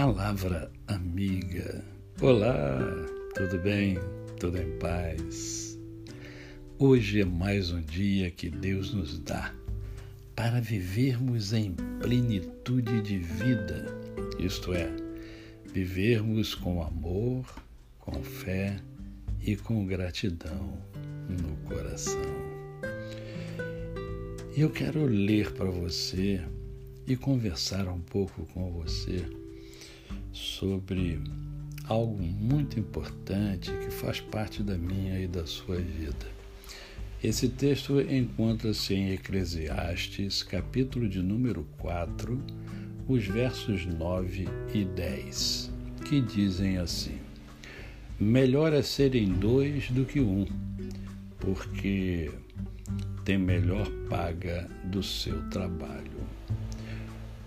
Palavra amiga. Olá, tudo bem? Tudo em paz? Hoje é mais um dia que Deus nos dá para vivermos em plenitude de vida, isto é, vivermos com amor, com fé e com gratidão no coração. Eu quero ler para você e conversar um pouco com você sobre algo muito importante que faz parte da minha e da sua vida. Esse texto encontra-se em Eclesiastes, capítulo de número 4, os versos 9 e 10, que dizem assim: Melhor é serem dois do que um, porque tem melhor paga do seu trabalho.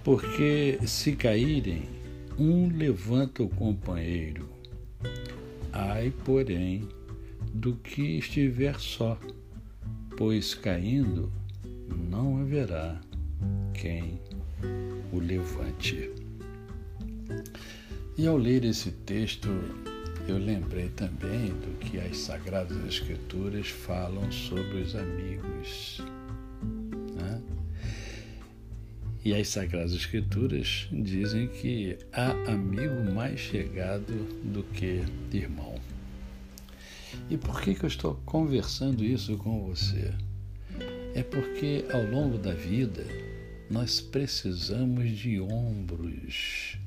Porque se caírem, um levanta o companheiro. Ai, porém, do que estiver só, pois caindo não haverá quem o levante. E ao ler esse texto, eu lembrei também do que as Sagradas Escrituras falam sobre os amigos. E as Sagradas Escrituras dizem que há amigo mais chegado do que irmão. E por que, que eu estou conversando isso com você? É porque ao longo da vida nós precisamos de ombros.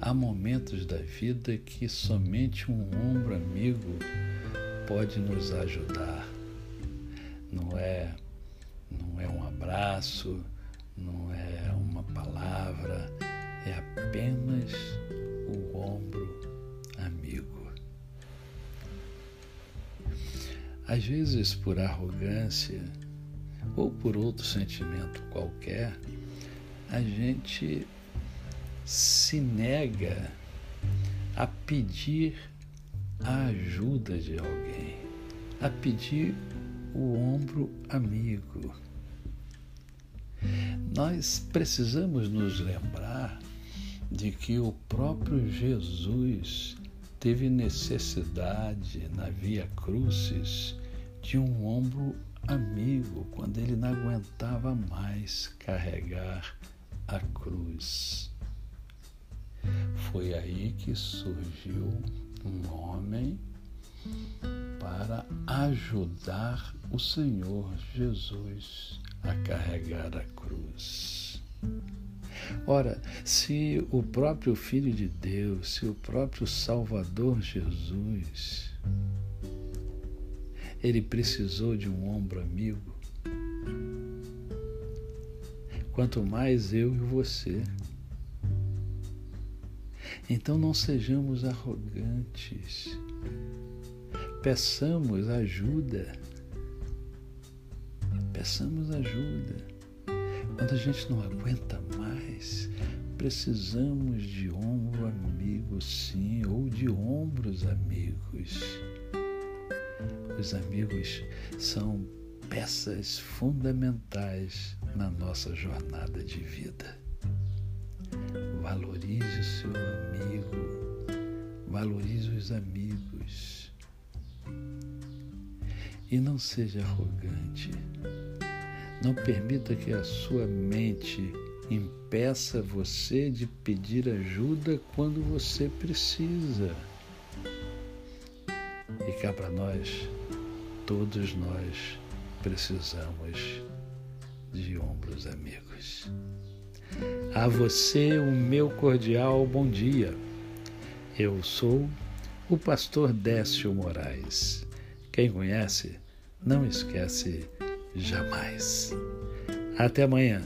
Há momentos da vida que somente um ombro amigo pode nos ajudar. Não é, não é um abraço, não é uma palavra, é apenas o ombro amigo. Às vezes, por arrogância ou por outro sentimento qualquer, a gente se nega a pedir a ajuda de alguém, a pedir o ombro amigo. Nós precisamos nos lembrar de que o próprio Jesus teve necessidade na Via Crucis de um ombro amigo quando ele não aguentava mais carregar a cruz. Foi aí que surgiu um homem para ajudar o Senhor Jesus a carregar a cruz. Ora, se o próprio Filho de Deus, se o próprio Salvador Jesus, ele precisou de um ombro amigo, quanto mais eu e você. Então não sejamos arrogantes, peçamos ajuda peçamos ajuda. Quando a gente não aguenta mais, precisamos de ombro amigo, sim, ou de ombros amigos. Os amigos são peças fundamentais na nossa jornada de vida. Valorize o seu amigo, valorize os amigos. E não seja arrogante. Não permita que a sua mente impeça você de pedir ajuda quando você precisa. E cá para nós, todos nós precisamos de ombros amigos. A você o meu cordial bom dia. Eu sou o pastor Décio Moraes. Quem conhece, não esquece jamais. Até amanhã.